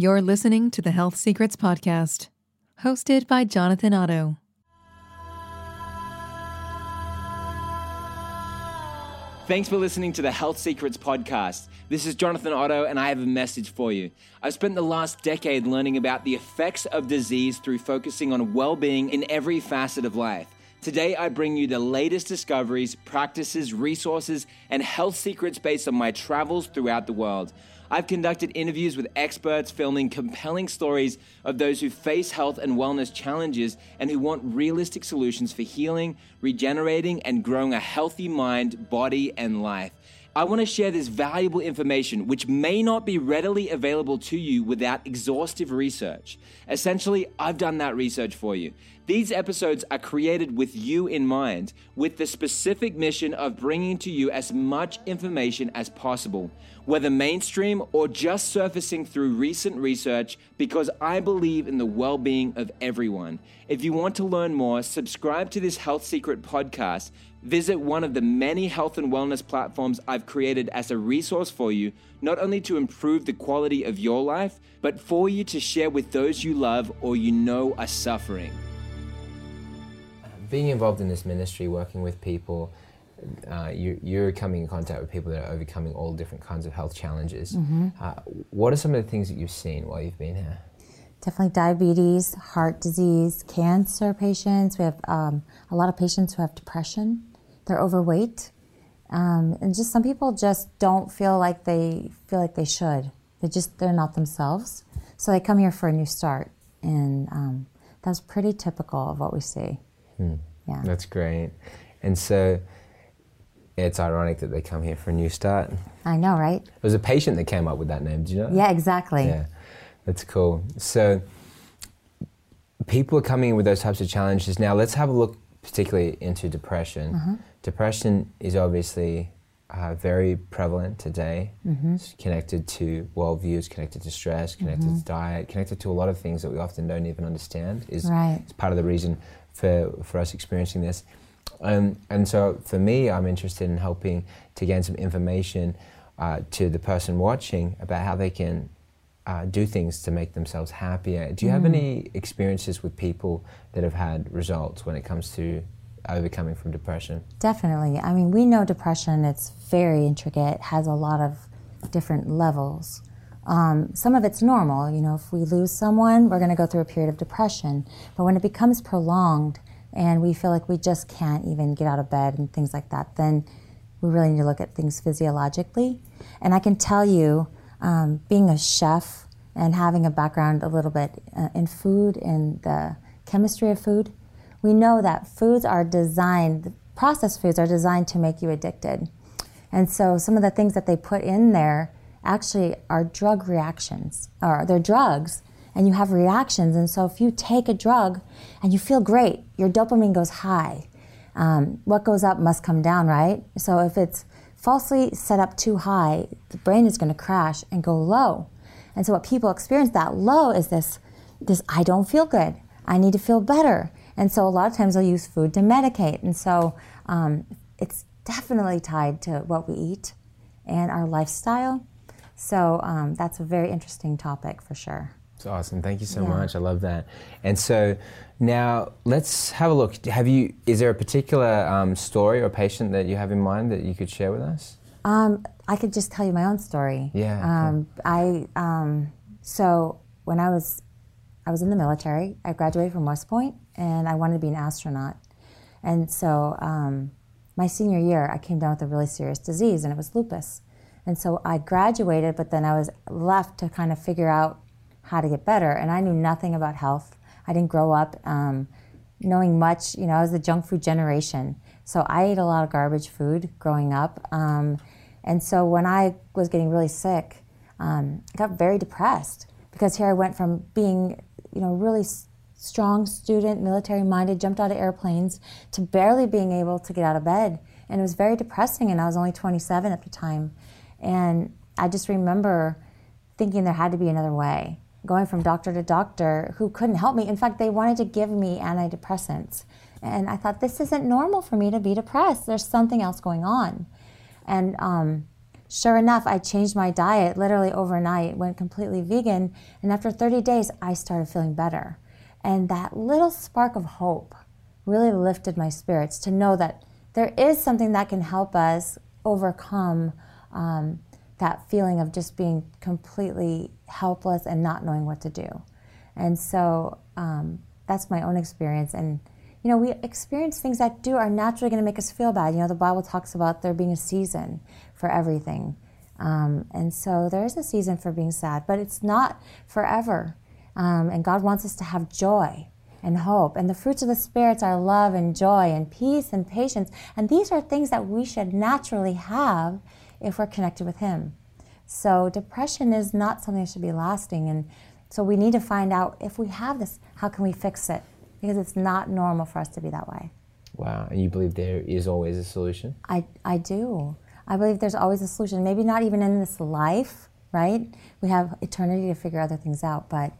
You're listening to the Health Secrets Podcast, hosted by Jonathan Otto. Thanks for listening to the Health Secrets Podcast. This is Jonathan Otto, and I have a message for you. I've spent the last decade learning about the effects of disease through focusing on well being in every facet of life. Today, I bring you the latest discoveries, practices, resources, and health secrets based on my travels throughout the world. I've conducted interviews with experts filming compelling stories of those who face health and wellness challenges and who want realistic solutions for healing, regenerating, and growing a healthy mind, body, and life. I want to share this valuable information, which may not be readily available to you without exhaustive research. Essentially, I've done that research for you. These episodes are created with you in mind, with the specific mission of bringing to you as much information as possible, whether mainstream or just surfacing through recent research, because I believe in the well being of everyone. If you want to learn more, subscribe to this Health Secret podcast. Visit one of the many health and wellness platforms I've created as a resource for you, not only to improve the quality of your life, but for you to share with those you love or you know are suffering being involved in this ministry, working with people, uh, you, you're coming in contact with people that are overcoming all different kinds of health challenges. Mm-hmm. Uh, what are some of the things that you've seen while you've been here? Definitely diabetes, heart disease, cancer patients. We have um, a lot of patients who have depression. They're overweight, um, and just some people just don't feel like they feel like they should. They just they're not themselves, so they come here for a new start, and um, that's pretty typical of what we see. Hmm. Yeah. That's great. And so it's ironic that they come here for a new start. I know, right? It was a patient that came up with that name. Do you know? Yeah, exactly. Yeah, that's cool. So people are coming in with those types of challenges. Now let's have a look particularly into depression. Uh-huh. Depression is obviously uh, very prevalent today. Mm-hmm. It's connected to worldviews, connected to stress, connected mm-hmm. to diet, connected to a lot of things that we often don't even understand. Is, right. is part of the reason for, for us experiencing this. Um, and so for me, I'm interested in helping to gain some information uh, to the person watching about how they can uh, do things to make themselves happier. Do you mm. have any experiences with people that have had results when it comes to overcoming from depression? Definitely. I mean, we know depression, it's very intricate, has a lot of different levels. Um, some of it's normal. You know, if we lose someone, we're going to go through a period of depression. But when it becomes prolonged and we feel like we just can't even get out of bed and things like that, then we really need to look at things physiologically. And I can tell you, um, being a chef and having a background a little bit uh, in food and the chemistry of food, we know that foods are designed, processed foods are designed to make you addicted. And so some of the things that they put in there actually are drug reactions, or they're drugs, and you have reactions. And so if you take a drug and you feel great, your dopamine goes high. Um, what goes up must come down, right? So if it's falsely set up too high, the brain is going to crash and go low. And so what people experience that low is this, this I don't feel good. I need to feel better. And so a lot of times they'll use food to medicate. And so um, it's definitely tied to what we eat and our lifestyle. So um, that's a very interesting topic for sure. It's awesome. Thank you so yeah. much. I love that. And so now let's have a look. Have you? Is there a particular um, story or patient that you have in mind that you could share with us? Um, I could just tell you my own story. Yeah. Um, I um, so when I was I was in the military. I graduated from West Point, and I wanted to be an astronaut. And so um, my senior year, I came down with a really serious disease, and it was lupus. And so I graduated, but then I was left to kind of figure out how to get better. And I knew nothing about health. I didn't grow up um, knowing much. You know, I was the junk food generation. So I ate a lot of garbage food growing up. Um, and so when I was getting really sick, um, I got very depressed because here I went from being, you know, really strong student, military minded, jumped out of airplanes, to barely being able to get out of bed. And it was very depressing. And I was only 27 at the time. And I just remember thinking there had to be another way, going from doctor to doctor who couldn't help me. In fact, they wanted to give me antidepressants. And I thought, this isn't normal for me to be depressed. There's something else going on. And um, sure enough, I changed my diet literally overnight, went completely vegan, and after 30 days, I started feeling better. And that little spark of hope really lifted my spirits to know that there is something that can help us overcome um, that feeling of just being completely helpless and not knowing what to do. And so um, that's my own experience. And you know, we experience things that do are naturally going to make us feel bad. You know, the Bible talks about there being a season for everything. Um, and so there is a season for being sad, but it's not forever. Um, and God wants us to have joy and hope. And the fruits of the spirits are love and joy and peace and patience. And these are things that we should naturally have if we're connected with Him. So depression is not something that should be lasting. And so we need to find out if we have this, how can we fix it? Because it's not normal for us to be that way. Wow. And you believe there is always a solution? I, I do. I believe there's always a solution. Maybe not even in this life, right? We have eternity to figure other things out. But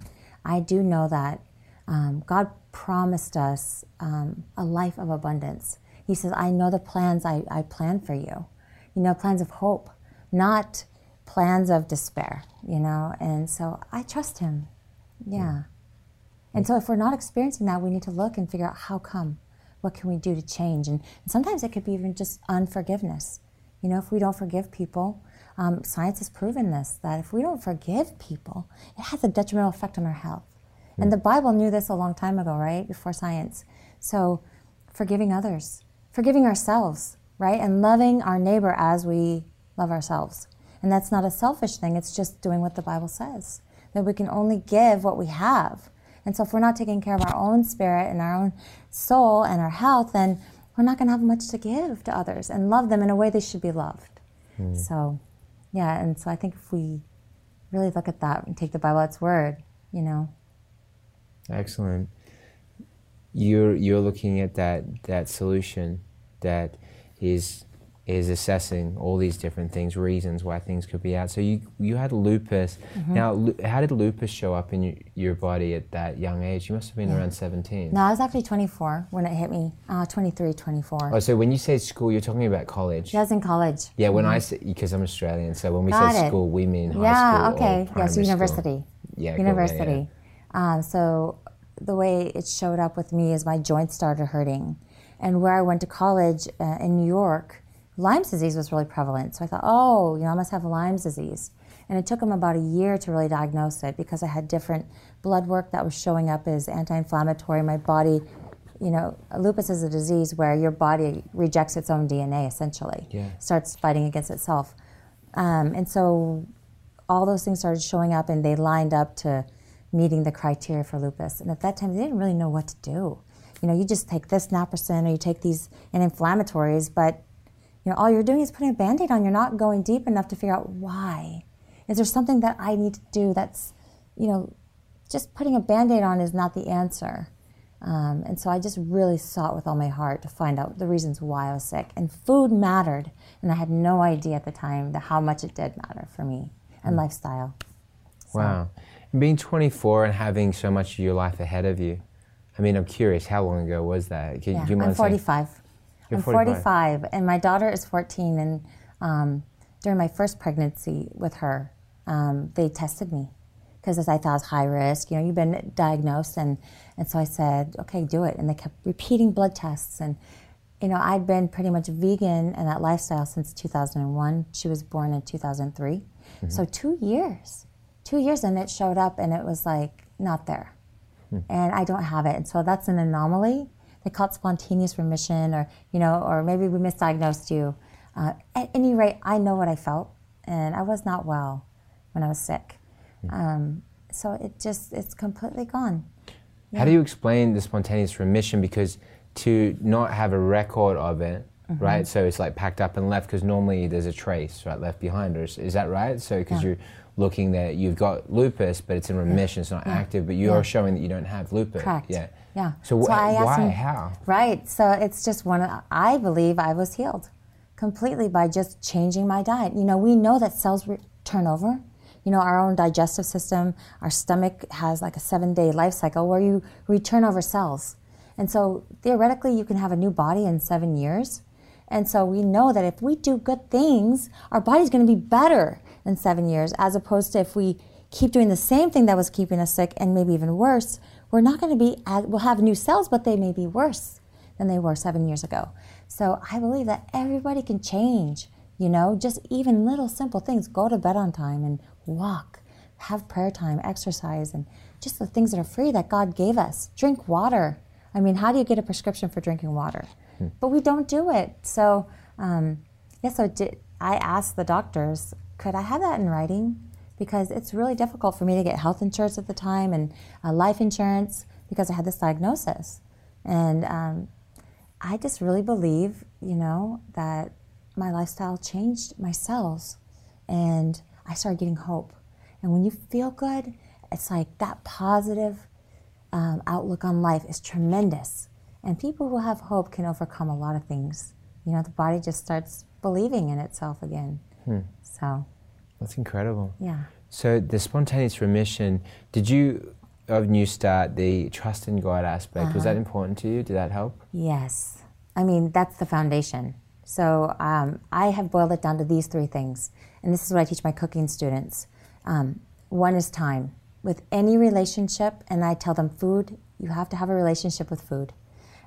I do know that um, God promised us um, a life of abundance. He says, I know the plans I, I plan for you. You know, plans of hope, not plans of despair, you know? And so I trust Him. Yeah. And so if we're not experiencing that, we need to look and figure out how come. What can we do to change? And, and sometimes it could be even just unforgiveness. You know, if we don't forgive people, um, science has proven this that if we don't forgive people, it has a detrimental effect on our health. Mm. And the Bible knew this a long time ago, right? Before science. So, forgiving others, forgiving ourselves, right? And loving our neighbor as we love ourselves. And that's not a selfish thing, it's just doing what the Bible says that we can only give what we have. And so, if we're not taking care of our own spirit and our own soul and our health, then we're not going to have much to give to others and love them in a way they should be loved. Mm. So, yeah, and so I think if we really look at that and take the Bible at its word, you know. Excellent. You're you're looking at that that solution that is is assessing all these different things, reasons why things could be out. So you you had lupus. Mm-hmm. Now, how did lupus show up in your, your, body at that young age? You must have been yeah. around 17. No, I was actually 24 when it hit me. Uh, 23, 24. Oh, so when you say school, you're talking about college? Yeah, I was in college. Yeah, when mm-hmm. I say, because I'm Australian, so when we Got say it. school, we mean high yeah, school. Yeah, okay. Yes, university. School. Yeah, university. Cool, yeah, yeah. Um, so the way it showed up with me is my joints started hurting. And where I went to college uh, in New York, Lyme's disease was really prevalent. So I thought, oh, you know, I must have Lyme's disease. And it took them about a year to really diagnose it because I had different blood work that was showing up as anti inflammatory. My body, you know, lupus is a disease where your body rejects its own DNA essentially, yeah. starts fighting against itself. Um, and so all those things started showing up and they lined up to meeting the criteria for lupus. And at that time, they didn't really know what to do. You know, you just take this naproxen or you take these anti-inflammatories, but you know, all you're doing is putting a band-aid on. You're not going deep enough to figure out why. Is there something that I need to do that's, you know, just putting a band-aid on is not the answer. Um, and so I just really sought with all my heart to find out the reasons why I was sick. And food mattered, and I had no idea at the time that how much it did matter for me and mm. lifestyle. So. Wow. Being 24 and having so much of your life ahead of you, I mean, I'm curious, how long ago was that? Can, yeah, I'm 45. Saying? You're I'm 45. 45, and my daughter is 14. And um, during my first pregnancy with her, um, they tested me because as I thought I was high risk. You know, you've been diagnosed, and and so I said, okay, do it. And they kept repeating blood tests, and you know, I'd been pretty much vegan and that lifestyle since 2001. She was born in 2003, mm-hmm. so two years, two years, and it showed up, and it was like not there, and I don't have it, and so that's an anomaly they call it spontaneous remission, or you know, or maybe we misdiagnosed you. Uh, at any rate, I know what I felt, and I was not well when I was sick. Um, so it just it's completely gone. Yeah. How do you explain the spontaneous remission? Because to not have a record of it, mm-hmm. right? So it's like packed up and left because normally there's a trace right left behind us. Is that right? So because yeah. you're looking that you've got lupus, but it's in remission, it's not active, but you're showing that you don't have lupus. Correct. Yeah. Yeah. So, so wh- why? Him, How? Right. So it's just one. Of, I believe I was healed completely by just changing my diet. You know, we know that cells re- turn over. You know, our own digestive system, our stomach has like a seven-day life cycle where you return over cells. And so theoretically, you can have a new body in seven years. And so we know that if we do good things, our body's going to be better in seven years, as opposed to if we keep doing the same thing that was keeping us sick and maybe even worse, we're not going to be, we'll have new cells, but they may be worse than they were seven years ago. So I believe that everybody can change, you know, just even little simple things. Go to bed on time and walk, have prayer time, exercise, and just the things that are free that God gave us. Drink water. I mean, how do you get a prescription for drinking water? Hmm. But we don't do it. So, um, yeah, so did, I asked the doctors, could I have that in writing? Because it's really difficult for me to get health insurance at the time and uh, life insurance because I had this diagnosis. And um, I just really believe, you know, that my lifestyle changed my cells and I started getting hope. And when you feel good, it's like that positive um, outlook on life is tremendous. And people who have hope can overcome a lot of things. You know, the body just starts believing in itself again. Hmm. So that's incredible. Yeah. So the spontaneous remission, did you of New Start, the trust in God aspect, uh-huh. was that uh-huh. important to you? Did that help? Yes. I mean, that's the foundation. So um, I have boiled it down to these three things. And this is what I teach my cooking students. Um, one is time. With any relationship, and I tell them food, you have to have a relationship with food.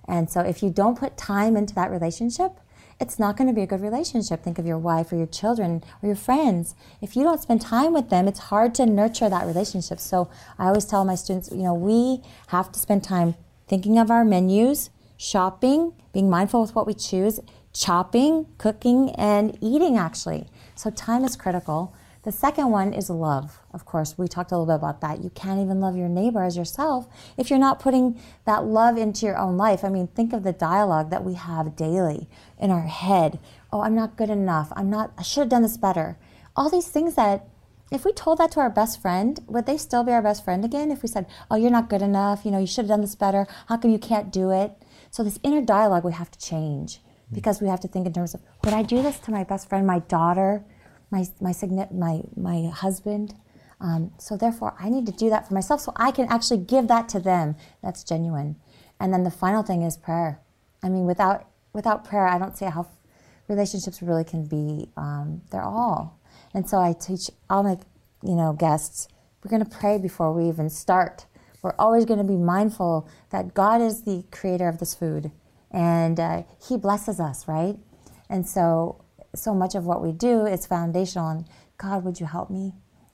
And so if you don't put time into that relationship, it's not going to be a good relationship. Think of your wife or your children or your friends. If you don't spend time with them, it's hard to nurture that relationship. So I always tell my students, you know, we have to spend time thinking of our menus, shopping, being mindful with what we choose, chopping, cooking, and eating actually. So time is critical. The second one is love. Of course, we talked a little bit about that. You can't even love your neighbor as yourself if you're not putting that love into your own life. I mean, think of the dialogue that we have daily in our head. Oh, I'm not good enough. I'm not, I should have done this better. All these things that, if we told that to our best friend, would they still be our best friend again? If we said, oh, you're not good enough, you know, you should have done this better. How come you can't do it? So, this inner dialogue we have to change because we have to think in terms of would I do this to my best friend, my daughter? My my my my husband. Um, so therefore, I need to do that for myself so I can actually give that to them. That's genuine. And then the final thing is prayer. I mean, without without prayer, I don't see how relationships really can be. Um, they're all. And so I teach all my you know guests. We're going to pray before we even start. We're always going to be mindful that God is the creator of this food, and uh, He blesses us, right? And so so much of what we do is foundational and God, would you help me?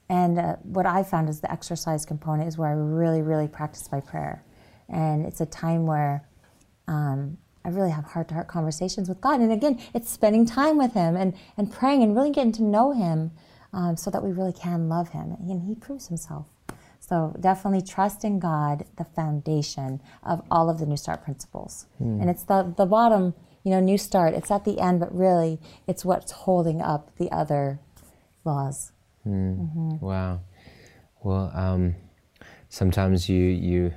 And uh, what I found is the exercise component is where I really, really practice my prayer. And it's a time where um, I really have heart to heart conversations with God. And again, it's spending time with Him and, and praying and really getting to know Him um, so that we really can love Him. And He proves Himself. So definitely trust in God, the foundation of all of the New Start principles. Mm. And it's the, the bottom you know, new start. It's at the end, but really, it's what's holding up the other laws. Mm. Mm-hmm. Wow. Well, um, sometimes you you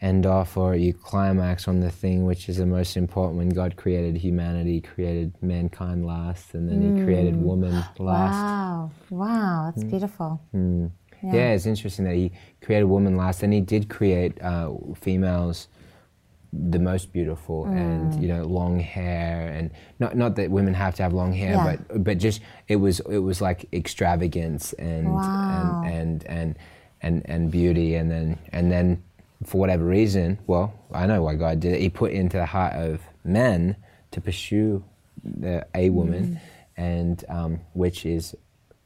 end off or you climax on the thing which is the most important when God created humanity, created mankind last, and then mm. He created mm. woman last. Wow, wow, that's mm. beautiful. Mm. Yeah. yeah. it's interesting that He created woman last, and He did create uh, females the most beautiful mm. and you know long hair and not not that women have to have long hair yeah. but but just it was it was like extravagance and wow. and, and and and and beauty and then and then for whatever reason well I know why God did it he put into the heart of men to pursue the, a woman mm. and um, which is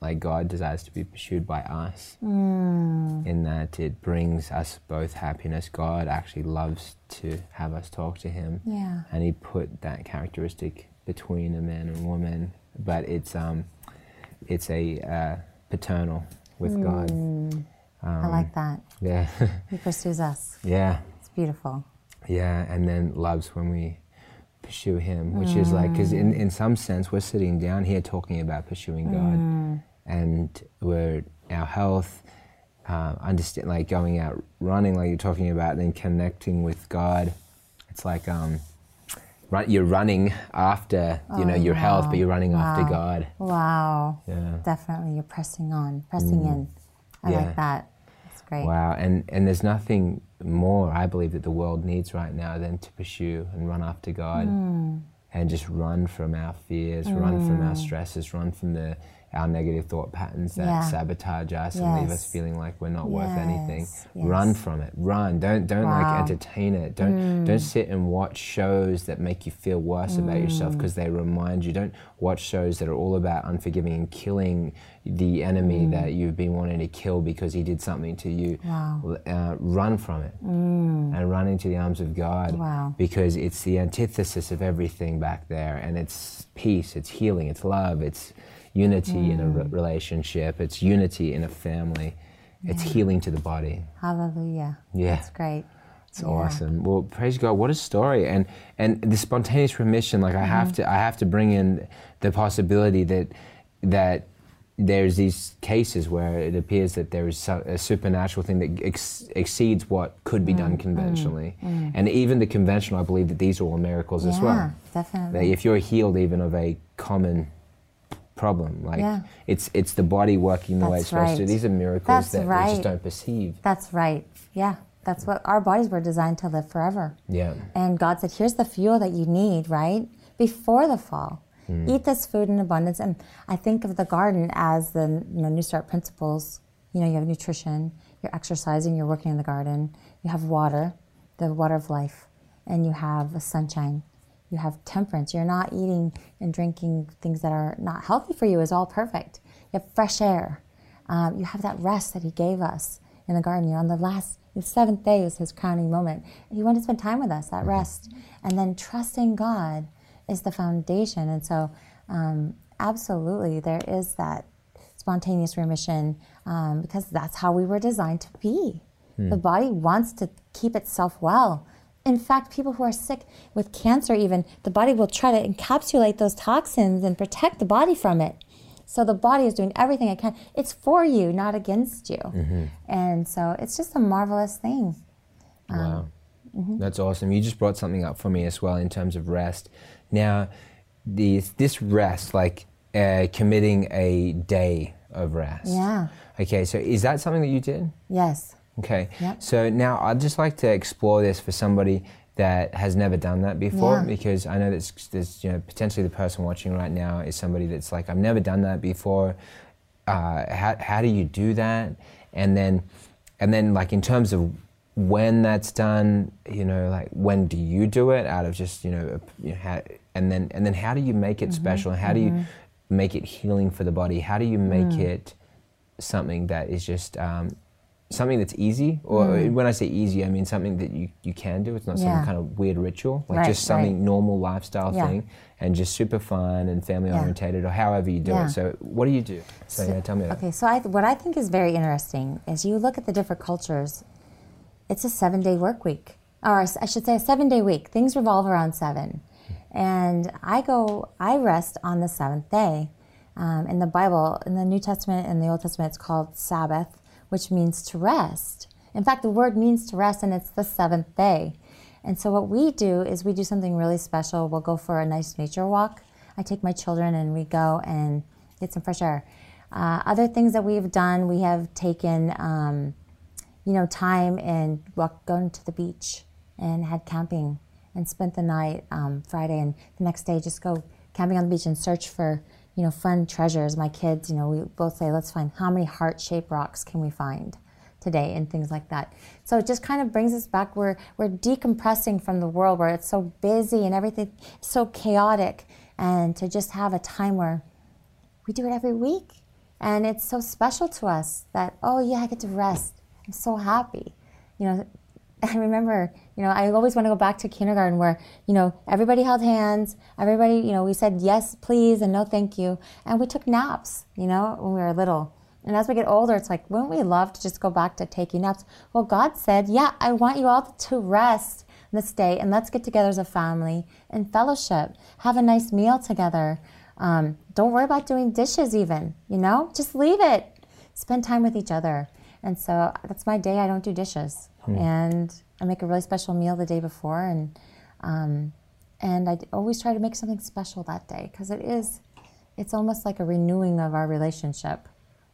like God desires to be pursued by us mm. in that it brings us both happiness. God actually loves to have us talk to Him. Yeah. And He put that characteristic between a man and woman, but it's, um, it's a uh, paternal with mm. God. Um, I like that. Yeah. he pursues us. Yeah. It's beautiful. Yeah, and then loves when we pursue Him, which mm. is like, because in, in some sense, we're sitting down here talking about pursuing God mm and we're our health, uh, understand like going out running, like you're talking about, and then connecting with God. It's like um, run, you're running after you oh, know your wow. health, but you're running wow. after God. Wow. Yeah. Definitely, you're pressing on, pressing mm. in. I yeah. like that. That's great. Wow, and and there's nothing more I believe that the world needs right now than to pursue and run after God. Mm. and just run from our fears, run from Mm. our stresses, run from the our negative thought patterns that Yeah. sabotage us and leave us feeling like we're not worth anything. Yes, Run from it. Run. Don't don't like Wow. Mm. entertain it. Don't don't sit and watch shows that make you feel worse about yourself because they remind you. Don't watch shows that are all about unforgiving and killing the enemy that you've been wanting to kill because he did something to you. Mm. Wow. Mm. Uh, run from it and run into the arms of God Wow. because it's the antithesis of everything back there and it's peace, it's healing, it's love, it's unity in a Mm. re- relationship, it's unity in a family, it's healing to the body. Hallelujah. Yeah. That's great. It's Yeah. awesome. Well, praise God. What a story. And and the spontaneous remission, like I have Mm-hmm. to I have to bring in the possibility that that there's these cases where it appears that there is a supernatural thing that ex- exceeds what could be Mm, done conventionally. And even the conventional, I believe that these are all miracles as Yeah, well. That definitely. if you're healed even of a common problem, like Yeah. it's it's the body working the way it's That's supposed to. These are miracles That's that we just don't perceive. That's right. Yeah. That's what our bodies were designed to live forever. Yeah. And God said, here's the fuel that you need, right? Before the fall. Hmm. Eat this food in abundance. And I think of the garden as the you know, New Start principles. You know, you have nutrition, you're exercising, you're working in the garden, you have water, the water of life, and you have the sunshine. You have temperance. You're not eating and drinking things that are not healthy for you, is all perfect. You have fresh air. Um, you have that rest that He gave us in the garden. You're on the last, the seventh day is His crowning moment. He wanted to spend time with us, that rest. And then trusting God is the foundation. And so, um, absolutely, there is that spontaneous remission um, because that's how we were designed to be. The body wants to keep itself well. In fact, people who are sick with cancer, even, the body will try to encapsulate those toxins and protect the body from it. So the body is doing everything it can. It's for you, not against you. And so it's just a marvelous thing. Wow. mm-hmm. That's awesome. You just brought something up for me as well in terms of rest. Now, these, this rest, like uh, committing a day of rest. Yeah. Okay, so is that something that you did? Yes. Okay. Yep. So now I'd just like to explore this for somebody that has never done that before Yeah. because I know that there's, you know, potentially the person watching right now is somebody that's like, I've never done that before. Uh, how, how do you do that? And then, and then like in terms of when that's done, you know, like when do you do it out of just, you know, you know how, and then, and then how do you make it Mm-hmm. special? How do you make it healing for the body? How do you make Mm. it something that is just um, something that's easy, or Mm. when I say easy, I mean something that you, you can do. It's not some kind of weird ritual, like Right, just something right. normal lifestyle Yeah. thing, and just super fun and family Yeah. orientated, or however you do Yeah. it. So, what do you do? So, yeah, tell me that. Okay, so I, what I think is very interesting is you look at the different cultures. It's a seven-day work week, or I should say, a seven-day week. Things revolve around seven, and I go, I rest on the seventh day. Um, in the Bible, in the New Testament and the Old Testament, it's called Sabbath, which means to rest. In fact, the word means to rest, and it's the seventh day. And so, what we do is we do something really special. We'll go for a nice nature walk. I take my children, and we go and get some fresh air. Uh, other things that we've done, we have taken, um, you know, time and walk, gone to the beach and had camping and spent the night um, Friday and the next day just go camping on the beach and search for, you know, fun treasures. My kids, you know, we both say, let's find how many heart-shaped rocks can we find today and things like that. So it just kind of brings us back. We're, we're decompressing from the world where it's so busy and everything so chaotic and to just have a time where we do it every week. And it's so special to us that, oh, yeah, I get to rest. I'm so happy. You know, I remember, you know, I always want to go back to kindergarten where, you know, everybody held hands, everybody, you know, we said yes, please, and no, thank you. And we took naps, you know, when we were little. And as we get older, it's like, wouldn't we love to just go back to taking naps? Well, God said, yeah, I want you all to rest this day and let's get together as a family and fellowship, have a nice meal together. Um, don't worry about doing dishes, even, you know, just leave it. Spend time with each other. And so that's my day. I don't do dishes, and I make a really special meal the day before, and um, and I always try to make something special that day because it is, it's almost like a renewing of our relationship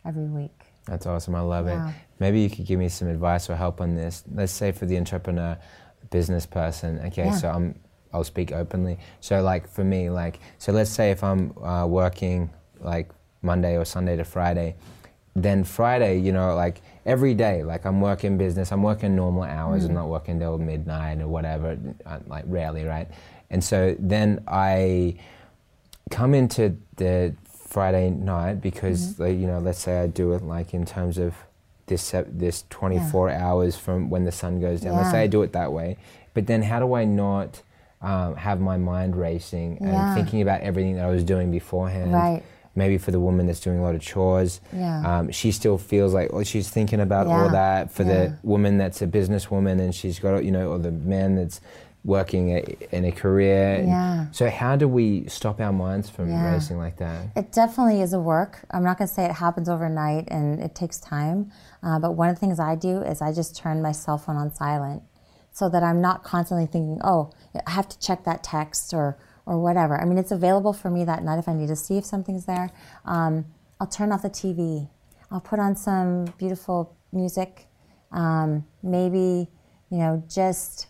every week. That's awesome. I love Yeah. it. Maybe you could give me some advice or help on this. Let's say for the entrepreneur, business person. Okay, Yeah. so I'm I'll speak openly. So like for me, like so let's say if I'm uh, working like Monday or Sunday to Friday, then Friday, you know, like every day, like I'm working business, I'm working normal hours, I'm not working till midnight or whatever, uh, like rarely, right? And so then I come into the Friday night because, like, you know, let's say I do it like in terms of this this 24 hours from when the sun goes down. Let's say I do it that way, but then how do I not um, have my mind racing and Yeah. thinking about everything that I was doing beforehand? Right. Maybe for the woman that's doing a lot of chores, Yeah. um, she still feels like oh, she's thinking about all that. For Yeah. the woman that's a businesswoman and she's got you know, or the man that's working a, in a career. Yeah. So how do we stop our minds from Yeah. racing like that? It definitely is a work. I'm not going to say it happens overnight and it takes time. Uh, but one of the things I do is I just turn my cell phone on silent so that I'm not constantly thinking, oh, I have to check that text or, or whatever. I mean, it's available for me that night if I need to see if something's there. Um, I'll turn off the TV. I'll put on some beautiful music. Um, maybe, you know, just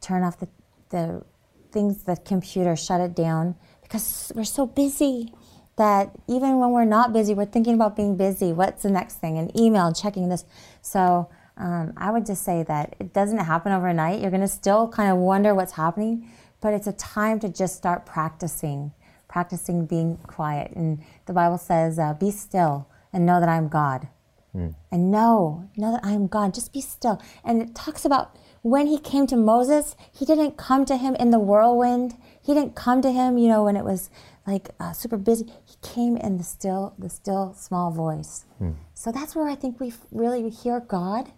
turn off the, the things, the computer, shut it down because we're so busy that even when we're not busy, we're thinking about being busy. What's the next thing? An email, checking this. So um, I would just say that it doesn't happen overnight. You're going to still kind of wonder what's happening, but it's a time to just start practicing, practicing being quiet. And the Bible says, uh, be still and know that I'm God and know, know that I am God. Just be still. And it talks about when he came to Moses, he didn't come to him in the whirlwind. He didn't come to him, you know, when it was like uh, super busy. He came in the still, the still small voice. So that's where I think we really hear God,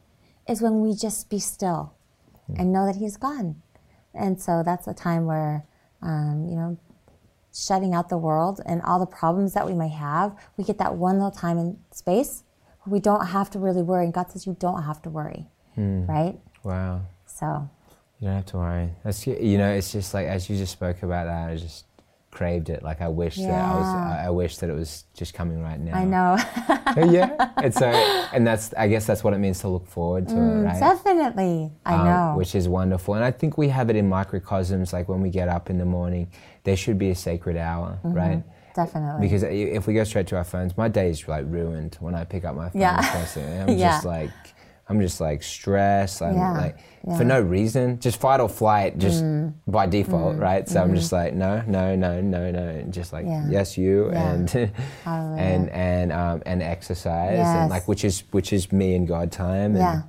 is when we just be still and know that He's God. And so that's a time where, um, you know, shutting out the world and all the problems that we may have, we get that one little time and space where we don't have to really worry. And God says you don't have to worry, right? Wow. So, You don't have to worry. That's you know, it's just like as you just spoke about that, I just craved it. Like I wish that I was. I, wish that it was just coming right now. I know. yeah. And so, and that's. I guess that's what it means to look forward to it, right? Definitely. I Um, know. which is wonderful. And I think we have it in microcosms. Like when we get up in the morning, there should be a sacred hour, right? Definitely. Because if we go straight to our phones, my day is like ruined when I pick up my phone. Yeah. I'm Yeah. just like, I'm just like stressed. I'm Yeah. like Yeah. for no reason, just fight or flight, just by default, right? So I'm just like, no, no, no, no, no, just like Mm-hmm. Yeah. yes, you, and and and um, and exercise, Yes. and like which is which is me and God time. And, yeah.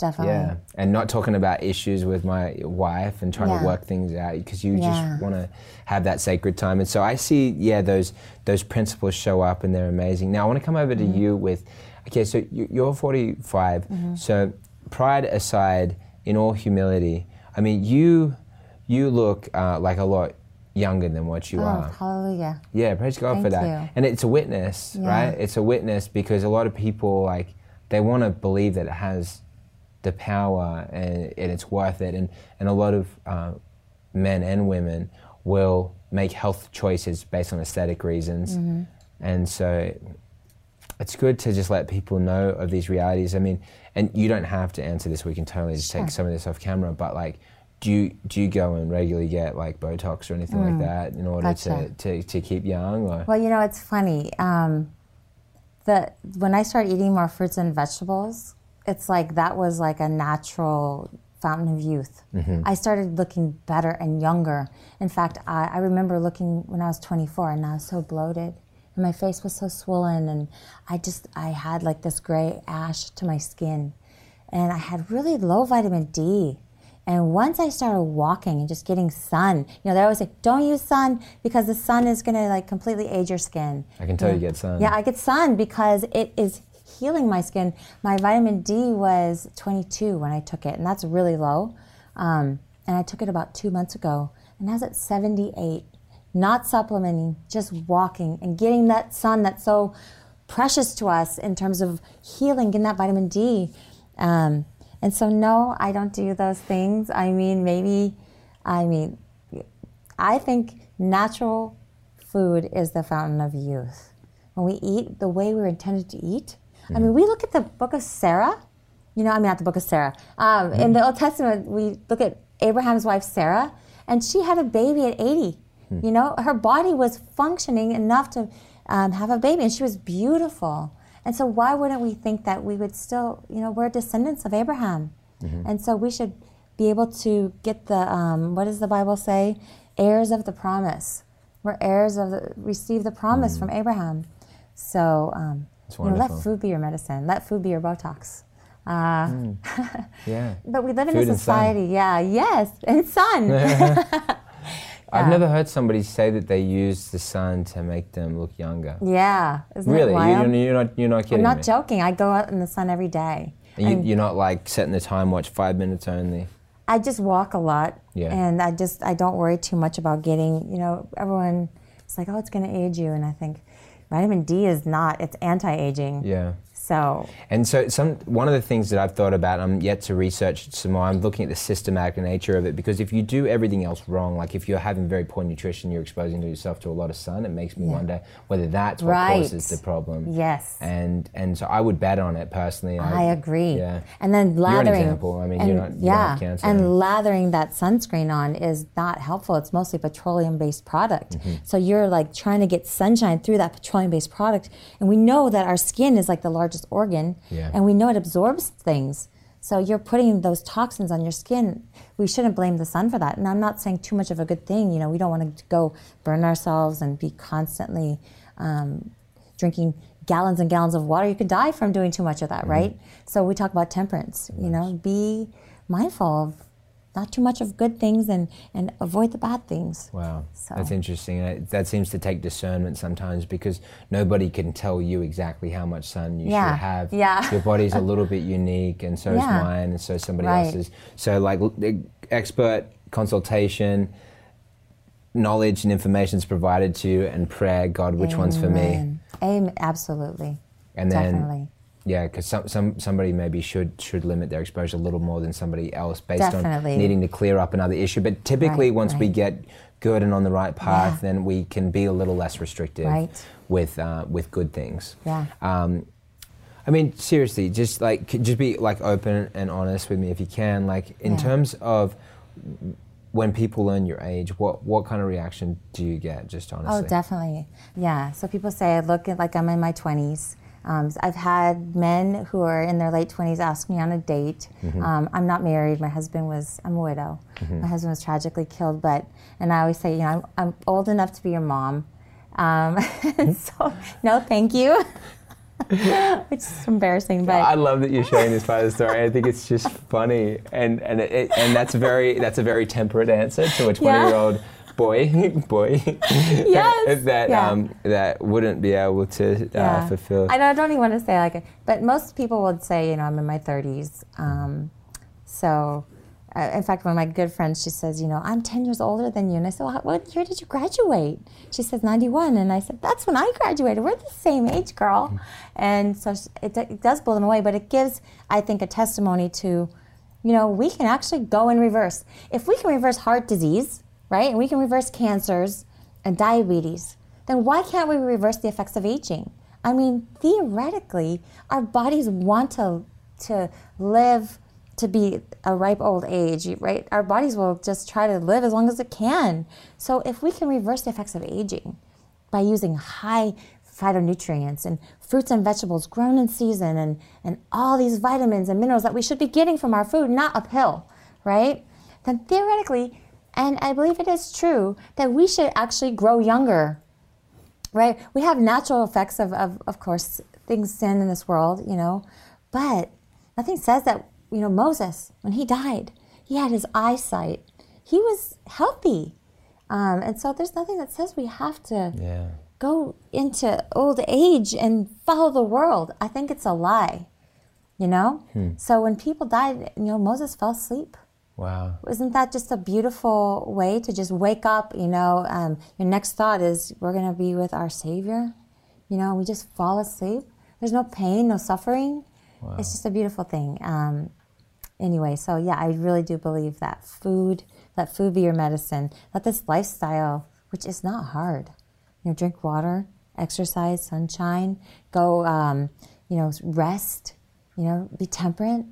Definitely. yeah, and not talking about issues with my wife and trying to work things out because you just want to have that sacred time. And so I see, yeah, those those principles show up and they're amazing. Now I want to come over to Mm-hmm. you with, okay, so you, you're 45. So pride aside, in all humility, I mean, you you look uh, like a lot younger than what you Oh, are. hallelujah. Yeah, praise God for that. you. And it's a witness, Yeah. right? It's a witness because a lot of people like they want to believe that it has the power and, and it's worth it. And and a lot of uh, men and women will make health choices based on aesthetic reasons, Mm-hmm. and so it's good to just let people know of these realities. I mean, and you don't have to answer this. We can totally just Sure. take some of this off camera, but like. Do you, do you go and regularly get like Botox or anything like that in order Mm. Gotcha. to, to, to keep young? Or? Well, you know, it's funny. Um, the when I started eating more fruits and vegetables, it's like that was like a natural fountain of youth. I started looking better and younger. In fact, I, I remember looking when I was 24 and I was so bloated. And my face was so swollen, and I just I had like this gray ash to my skin, and I had really low vitamin D. And once I started walking and just getting sun, you know, they always say, don't use sun because the sun is going to like completely age your skin. I can tell you get sun. Yeah, I get sun because it is healing my skin. My vitamin D was 22 when I took it, and that's really low. Um, and I took it about two months ago, and now it's at 78. Not supplementing, just walking and getting that sun that's so precious to us in terms of healing, getting that vitamin D. Um, and so, no, I don't do those things. I mean, maybe, I mean, I think natural food is the fountain of youth. When we eat the way we were intended to eat, I mean, we look at the book of Sarah. You know, I mean, not the book of Sarah. Um, In the Old Testament, we look at Abraham's wife Sarah, and she had a baby at 80. You know, her body was functioning enough to um, have a baby, and she was beautiful. And so, why wouldn't we think that we would still, you know, we're descendants of Abraham, and so we should be able to get the um, what does the Bible say? Heirs of the promise. We're heirs of the receive the promise from Abraham. So, um, you know, let food be your medicine. Let food be your Botox. Uh, Yeah. But we live in Food a society, yeah, yes, and sun. I've never heard somebody say that they use the sun to make them look younger. yeah, isn't Really? it You, wild? you're, you're not you're not kidding. I'm not me. joking. I go out in the sun every day. And you, you're not like setting the time watch five minutes only. I just walk a lot, Yeah. and I just I don't worry too much about getting. You know, everyone is like, oh, it's going to age you, and I think vitamin D is not. It's anti-aging. Yeah. So And so, some one of the things that I've thought about, I'm yet to research some more. I'm looking at the systematic nature of it because if you do everything else wrong, like if you're having very poor nutrition, you're exposing yourself to a lot of sun. It makes me Yeah. wonder whether that's what Right. causes the problem. yes, And and so I would bet on it personally. I agree. Yeah. And then lathering. You're an example. I mean, and you're not- you don't yeah, cancer. and lathering that sunscreen on is not helpful. It's mostly petroleum-based product. Mm-hmm. So you're like trying to get sunshine through that petroleum-based product, and we know that our skin is like the largest organ, Yeah. and we know it absorbs things. So you're putting those toxins on your skin. We shouldn't blame the sun for that. And I'm not saying too much of a good thing. You know, we don't want to go burn ourselves and be constantly um, drinking gallons and gallons of water. You could die from doing too much of that, Mm-hmm. right? So we talk about temperance. You know, be mindful of not too much of good things and and avoid the bad things. Wow, So- that's interesting. That seems to take discernment sometimes because nobody can tell you exactly how much sun you Yeah, should have. yeah. Your body's a little bit unique, and so is mine, and so is somebody Right. else's. So, like, the expert consultation, knowledge and information is provided to you, and prayer, God, which one's for me? Amen. Amen. Absolutely. And then, Definitely. Yeah, because some, some somebody maybe should should limit their exposure a little more than somebody else based Definitely. on needing to clear up another issue. But typically, Right, once we get good and on the right path, Yeah. then we can be a little less restrictive Right. with uh, with good things. Yeah. Um, I mean, seriously, just like just be like open and honest with me if you can. Like in Yeah. terms of when people learn your age, what what kind of reaction do you get? Just honestly. Oh, definitely. Yeah. So people say I look like I'm in my 20s. Um, I've had men who are in their late 20s ask me on a date. Mm-hmm. Um, I'm not married. My husband was, I'm a widow. My husband was tragically killed, but, and I always say, you know, I'm, I'm old enough to be your mom. Um, so, no, thank you. Which is embarrassing, but I love that you're sharing this part of the story. I think it's just funny, and and it, and that's very that's a very temperate answer to a 20 year old boy boy Yes, that yeah. um, that wouldn't be able to uh, fulfill. I, don't, I don't even want to say like it, but most people would say, you know, I'm in my 30s. Um, so, uh, in fact, one of my good friends, she says, you know, I'm 10 years older than you. And I said, well, what year did you graduate? She says, 91. And I said, that's when I graduated. We're the same age, girl. And so it, it does blow them away, but it gives, I think, a testimony to, you know, we can actually go in reverse. If we can reverse heart disease, right, and we can reverse cancers and diabetes, then why can't we reverse the effects of aging? I mean, theoretically, our bodies want to to live to be a ripe old age, right? Our bodies will just try to live as long as it can. So if we can reverse the effects of aging by using high phytonutrients and fruits and vegetables grown in season and, and all these vitamins and minerals that we should be getting from our food, not a pill, right? Then theoretically, and I believe it is true, that we should actually grow younger right? We have natural effects of, of, of course, things sin in this world, you know, but nothing says that, you know, Moses, when he died, he had his eyesight. He was healthy. Um, and so there's nothing that says we have to yeah. go into old age and follow the world. I think it's a lie, you know? So when people died, you know, Moses fell asleep Wow. isn't that just a beautiful way to just wake up you know um, your next thought is we're going to be with our savior? You know we just fall asleep. There's no pain no suffering. It's just a beautiful thing. Um, anyway so yeah i really do believe that food let food be your medicine. Let this lifestyle which is not hard you know drink water exercise sunshine go um, you know rest you know be temperate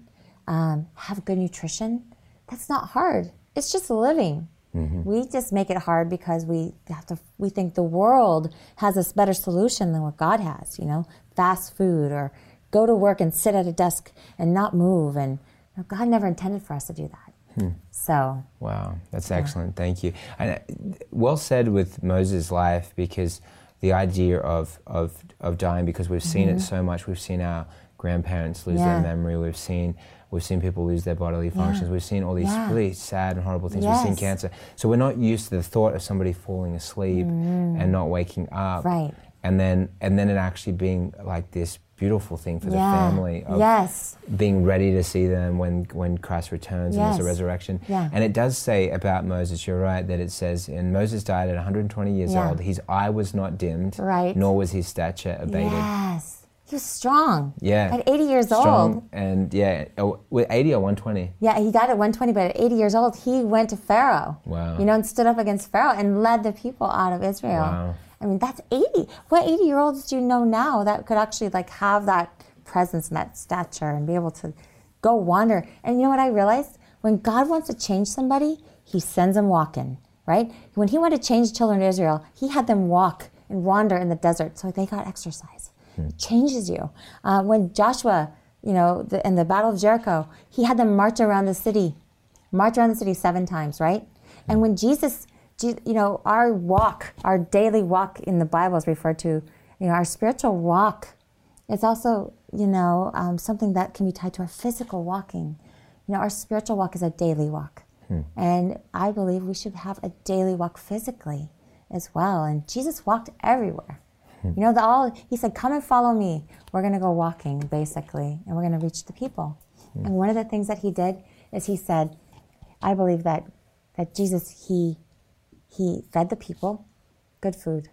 um, have good nutrition that's not hard it's just living Mm-hmm. We just make it hard because we have to. We think the world has a better solution than what God has. You know, fast food or go to work and sit at a desk and not move. And you know, God never intended for us to do that. Hmm. So Wow, that's excellent. Thank you. And uh, well said with Moses' life because the idea of, of, of dying, because we've seen it so much. We've seen our grandparents lose Mm-hmm. Yeah. their memory. We've seen we've seen people lose their bodily functions. We've seen all these Yeah. really sad and horrible things. We've seen cancer. So we're not used to the thought of somebody falling asleep and not waking up. Mm. Right. And then and then it actually being like this beautiful thing for the family of Yes. being ready to see them when, when Christ returns and there's a resurrection. Yeah. And it does say about Moses, you're right, that it says, and Moses died at 120 years Yeah. old. His eye was not dimmed, Right. nor was his stature abated. Yes. He was strong. Yeah. At 80 years Strong old. and yeah, oh, with 80 or 120. Yeah, he got at 120, but at 80 years old, he went to Pharaoh. Wow. You know, and stood up against Pharaoh and led the people out of Israel. Wow. I mean, that's 80. What 80 year olds do you know now that could actually like have that presence and that stature and be able to go wander? And you know what I realized? When God wants to change somebody, he sends them walking, right? When he wanted to change the children of Israel, he had them walk and wander in the desert so they got exercise. Changes you. Uh, when Joshua, you know, the, in the Battle of Jericho, he had them march around the city, march around the city seven times, right? And when Jesus, you know, our walk, our daily walk in the Bible is referred to, you know, our spiritual walk is also, you know, um, something that can be tied to our physical walking. You know, our spiritual walk is a daily walk. And I believe we should have a daily walk physically as well. And Jesus walked everywhere. You know, the all he said, "Come and follow me. We're going to go walking, basically, and we're going to reach the people." And one of the things that he did is he said, "I believe that that Jesus he he fed the people good food,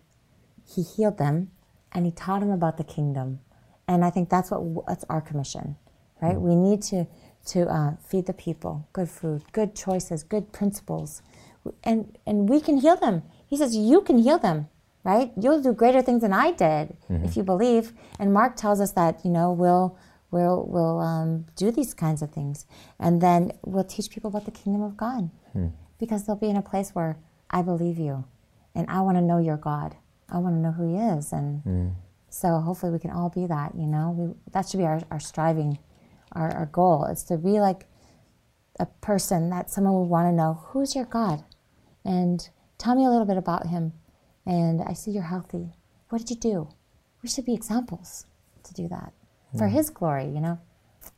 he healed them, and he taught them about the kingdom. And I think that's what that's our commission, right? We need to to uh, feed the people good food, good choices, good principles, and and we can heal them. He says you can heal them, right? You'll do greater things than I did if mm-hmm. you believe. And Mark tells us that you know we'll we'll we'll um, do these kinds of things, and then we'll teach people about the kingdom of God, hmm. because they'll be in a place where I believe you, and I want to know your God. I want to know who He is, and hmm. so hopefully we can all be that. You know, we, that should be our, our striving, our, our goal. is to be like a person that someone would want to know who's your God, and tell me a little bit about Him. And I see you're healthy. What did you do? We should be examples to do that for hmm. His glory. You know.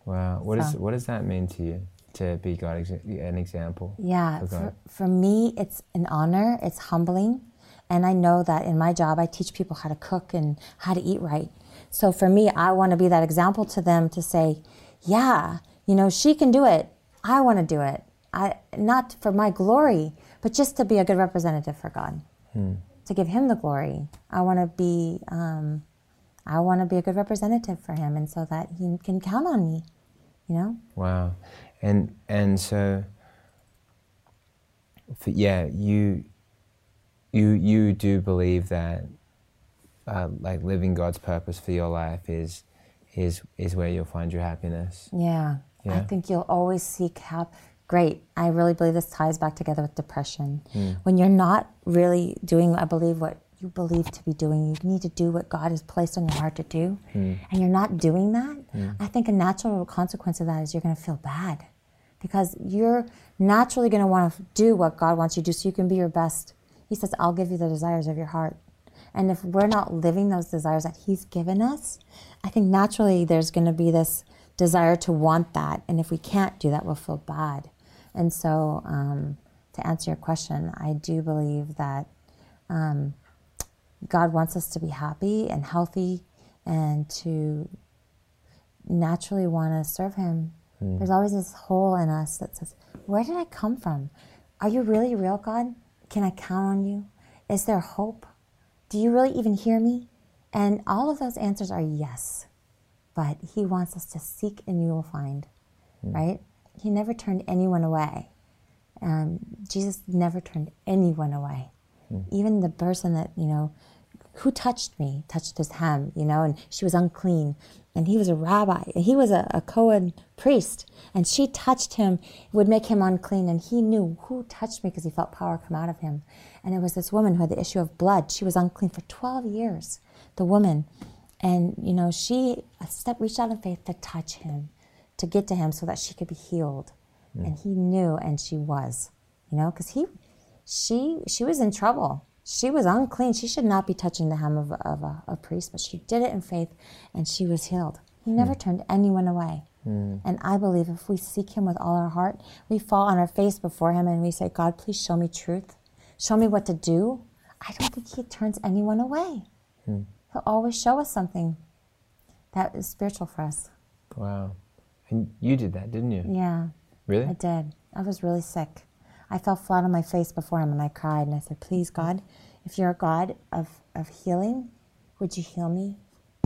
Wow. What, is, So- what does that mean to you to be God ex- an example? Yeah, for for, for me, it's an honor, it's humbling. And I know that in my job, I teach people how to cook and how to eat right. So for me, I want to be that example to them to say, yeah, you know, she can do it. I want to do it. I, not for my glory, but just to be a good representative for God, hmm. To give Him the glory. I want to be, um, I want to be a good representative for Him, and so that He can count on me. You know. Wow. And and so for, yeah, you you you do believe that uh, like living God's purpose for your life is is is where you'll find your happiness. Yeah. I think you'll always seek help. Great. I really believe this ties back together with depression. Hmm. When you're not really doing, I believe, what you believe to be doing, you need to do what God has placed on your heart to do, hmm. and you're not doing that, hmm. I think a natural consequence of that is you're going to feel bad because you're naturally going to want to do what God wants you to do so you can be your best. He says, I'll give you the desires of your heart. And if we're not living those desires that He's given us, I think naturally there's going to be this desire to want that. And if we can't do that, we'll feel bad. And so, um, to answer your question, I do believe that um, God wants us to be happy and healthy and to naturally want to serve Him. There's always this hole in us that says, Where did I come from? Are you really real, God? Can I count on you? Is there hope? Do you really even hear me? And all of those answers are yes. But He wants us to seek and you will find, right? He never turned anyone away. Um, Jesus never turned anyone away. Even the person that, you know, who touched me, touched his hem, you know, and she was unclean. and he was a rabbi, and he was a, a Cohen priest, and she touched him, It would make him unclean, and he knew who touched me because he felt power come out of him. And it was this woman who had the issue of blood. She was unclean for 12 years, the woman. And, you know, she a step reached out in faith to touch him, to get to him so that she could be healed. Mm. And he knew, and she was, you know, because he, she, she was in trouble she was unclean. She should not be touching the hem of, of a, a, priest, but she did it in faith and she was healed. He never mm. turned anyone away. Mm. And I believe if we seek Him with all our heart, we fall on our face before Him and we say, God, please show me truth. Show me what to do. I don't think He turns anyone away. Mm. He'll always show us something that is spiritual for us. Wow. And you did that, didn't you? Yeah. Really? I did. I was really sick. I fell flat on my face before him and I cried and I said, Please, God, if you're a God of, of healing, would you heal me?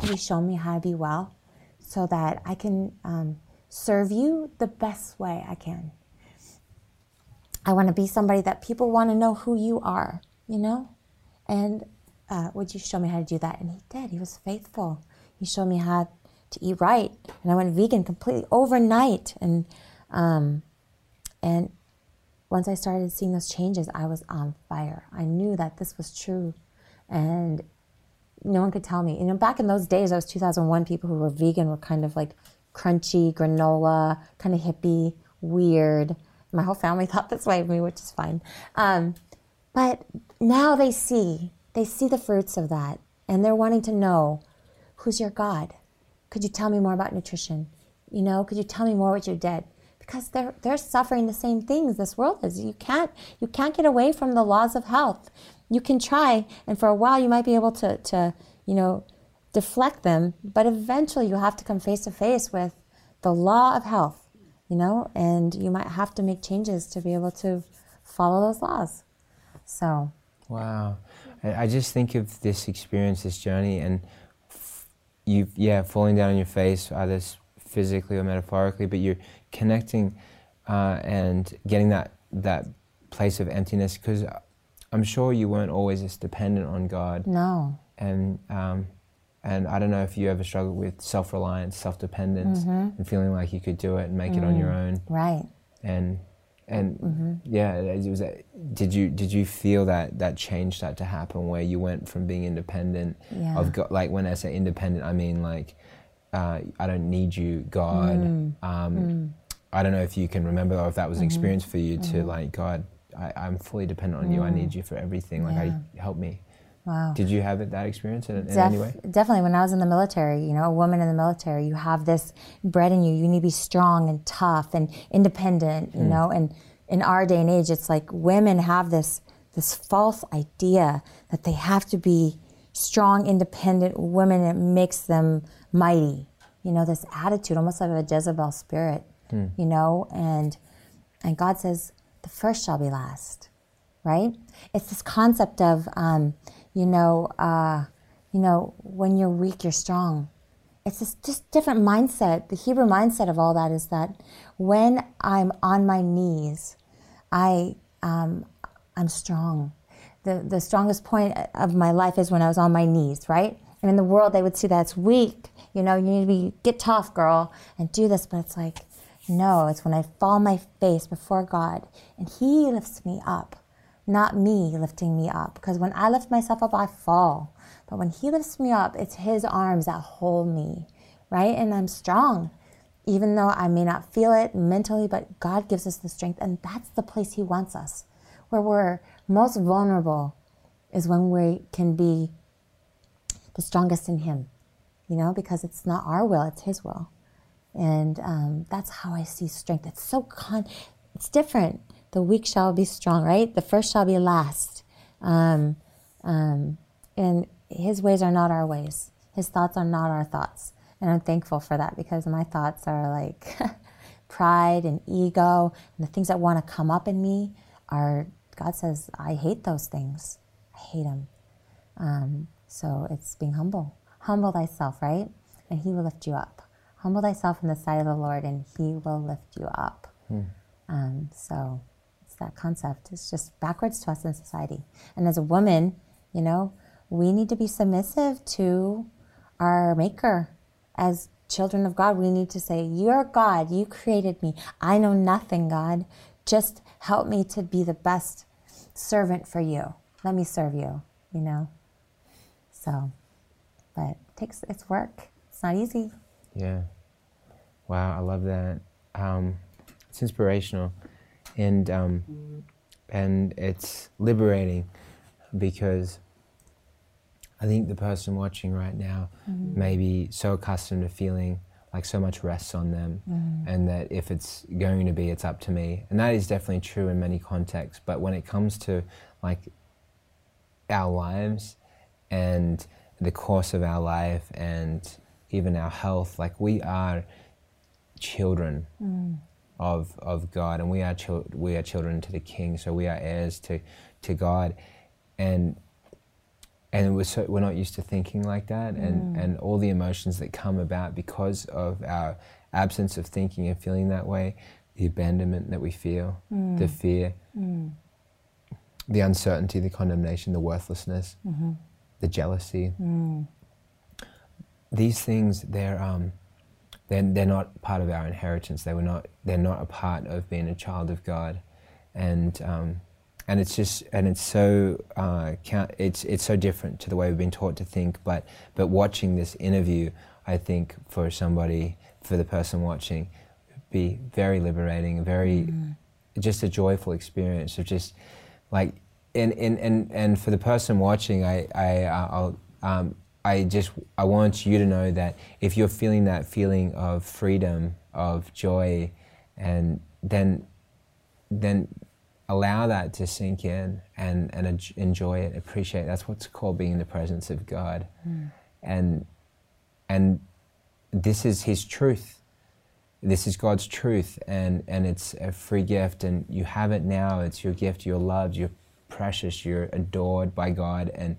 Would you show me how to be well so that I can um, serve you the best way I can? I want to be somebody that people want to know who you are, you know? And uh, would you show me how to do that? And he did. He was faithful. He showed me how to eat right. And I went vegan completely overnight. And, um, and once I started seeing those changes, I was on fire. I knew that this was true. And no one could tell me. You know, back in those days, I was 2001, people who were vegan were kind of like crunchy, granola, kind of hippie, weird. My whole family thought this way of me, which is fine. Um, but now they see, they see the fruits of that. And they're wanting to know, who's your God? Could you tell me more about nutrition? You know, could you tell me more what you did? because they're they're suffering the same things this world is. You can't you can't get away from the laws of health. You can try, and for a while you might be able to to you know deflect them, but eventually you have to come face to face with the law of health, you know, and you might have to make changes to be able to follow those laws. So. Wow, I just think of this experience, this journey, and you, yeah, falling down on your face, either physically or metaphorically, but you're connecting uh, and getting that that place of emptiness because I'm sure you weren't always as dependent on God. No. And um, and I don't know if you ever struggled with self reliance, self dependence, mm-hmm. and feeling like you could do it and make mm. it on your mm. own. Right. And and mm-hmm. yeah, it was. Did you did you feel that that change start to happen where you went from being independent yeah. of God? Like when I say independent, I mean like uh, I don't need you, God. Mm. Um, mm. I don't know if you can remember or if that was an mm-hmm. experience for you to mm-hmm. like, God, I, am fully dependent on mm. you. I need mm. you for everything. Like, yeah. I, help me. Wow. Did you have it, that experience in, in Def- any way? Definitely. When I was in the military, you know, a woman in the military, you have this bred in you. You need to be strong and tough and independent, you mm. know. And in our day and age, it's like women have this this false idea that they have to be strong, independent women. It makes them mighty. You know, this attitude, almost like a Jezebel spirit. Mm. You know, and and God says the first shall be last, right? It's this concept of, um, you know, uh, you know, when you're weak, you're strong. It's this just different mindset. The Hebrew mindset of all that is that when I'm on my knees, I um, I'm strong. The the strongest point of my life is when I was on my knees, right? And in the world, they would see that's weak. You know, you need to be get tough, girl, and do this. But it's like, no, it's when I fall my face before God and He lifts me up, not me lifting me up. Because when I lift myself up, I fall. But when He lifts me up, it's His arms that hold me, right? And I'm strong, even though I may not feel it mentally, but God gives us the strength. And that's the place He wants us. Where we're most vulnerable is when we can be the strongest in Him, you know, because it's not our will, it's His will. And um, that's how I see strength. It's so con, it's different. The weak shall be strong, right? The first shall be last. Um, um, and His ways are not our ways. His thoughts are not our thoughts. And I'm thankful for that because my thoughts are like pride and ego and the things that want to come up in me are, God says, I hate those things. I hate them. Um, so it's being humble. Humble thyself, right? And he will lift you up. Humble thyself in the sight of the Lord, and he will lift you up. Hmm. Um, so that concept. It's just backwards to us in society. And as a woman, you know, we need to be submissive to our Maker as children of God, we need to say, You're God, you created me. I know nothing, God. Just help me to be the best servant for you. Let me serve you, you know? So, but it takes, it's work. It's not easy. Yeah. Wow, I love that. Um, it's inspirational, and um, and it's liberating because I think the person watching right now mm-hmm. may be so accustomed to feeling like so much rests on them, mm-hmm. and that if it's going to be, it's up to me. And that is definitely true in many contexts. But when it comes to like our lives and the course of our life and even our health, like we are children mm. Of of God, and we are chil- we are children to the King. So we are heirs to to God, and and we're, so, we're not used to thinking like that and, mm. and all the emotions that come about because of our absence of thinking and feeling that way the abandonment that we feel mm. the fear mm. the uncertainty the condemnation the worthlessness mm-hmm. the jealousy mm. these things they're um, they're, they're not part of our inheritance they were not they're not a part of being a child of god and um, and it's just and it's so uh, it's it's so different to the way we've been taught to think. But but watching this interview, I think for somebody for the person watching, be very liberating, very mm-hmm. just a joyful experience of just like and and and, and for the person watching, I I uh, I'll. Um, I just I want you to know that if you're feeling that feeling of freedom, of joy, and then then allow that to sink in and, and enjoy it, appreciate it. That's what's called being in the presence of God. Mm. And, and this is His truth. This is God's truth, and, and it's a free gift, and you have it now. It's your gift. You're loved. You're precious. You're adored by God, and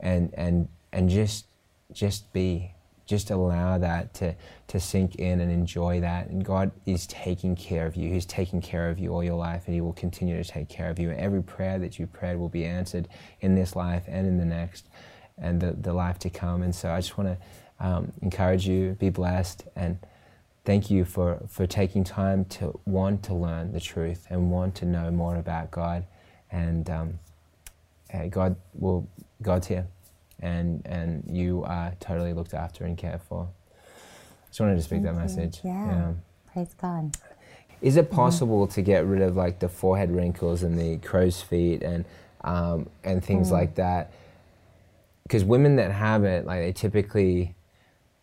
and and and just just be just allow that to, to sink in and enjoy that. And God is taking care of you. He's taking care of you all your life, and He will continue to take care of you. And every prayer that you prayed will be answered in this life and in the next and the, the life to come. And so I just want to um, encourage you, be blessed, and thank you for, for taking time to want to learn the truth and want to know more about God. And um, God will, God's here and and you are totally looked after and cared for. Just wanted to speak Thank that message. Yeah. yeah. Praise God. Is it possible mm-hmm. to get rid of like the forehead wrinkles and the crow's feet and um, and things mm. like that? Because women that have it, like they typically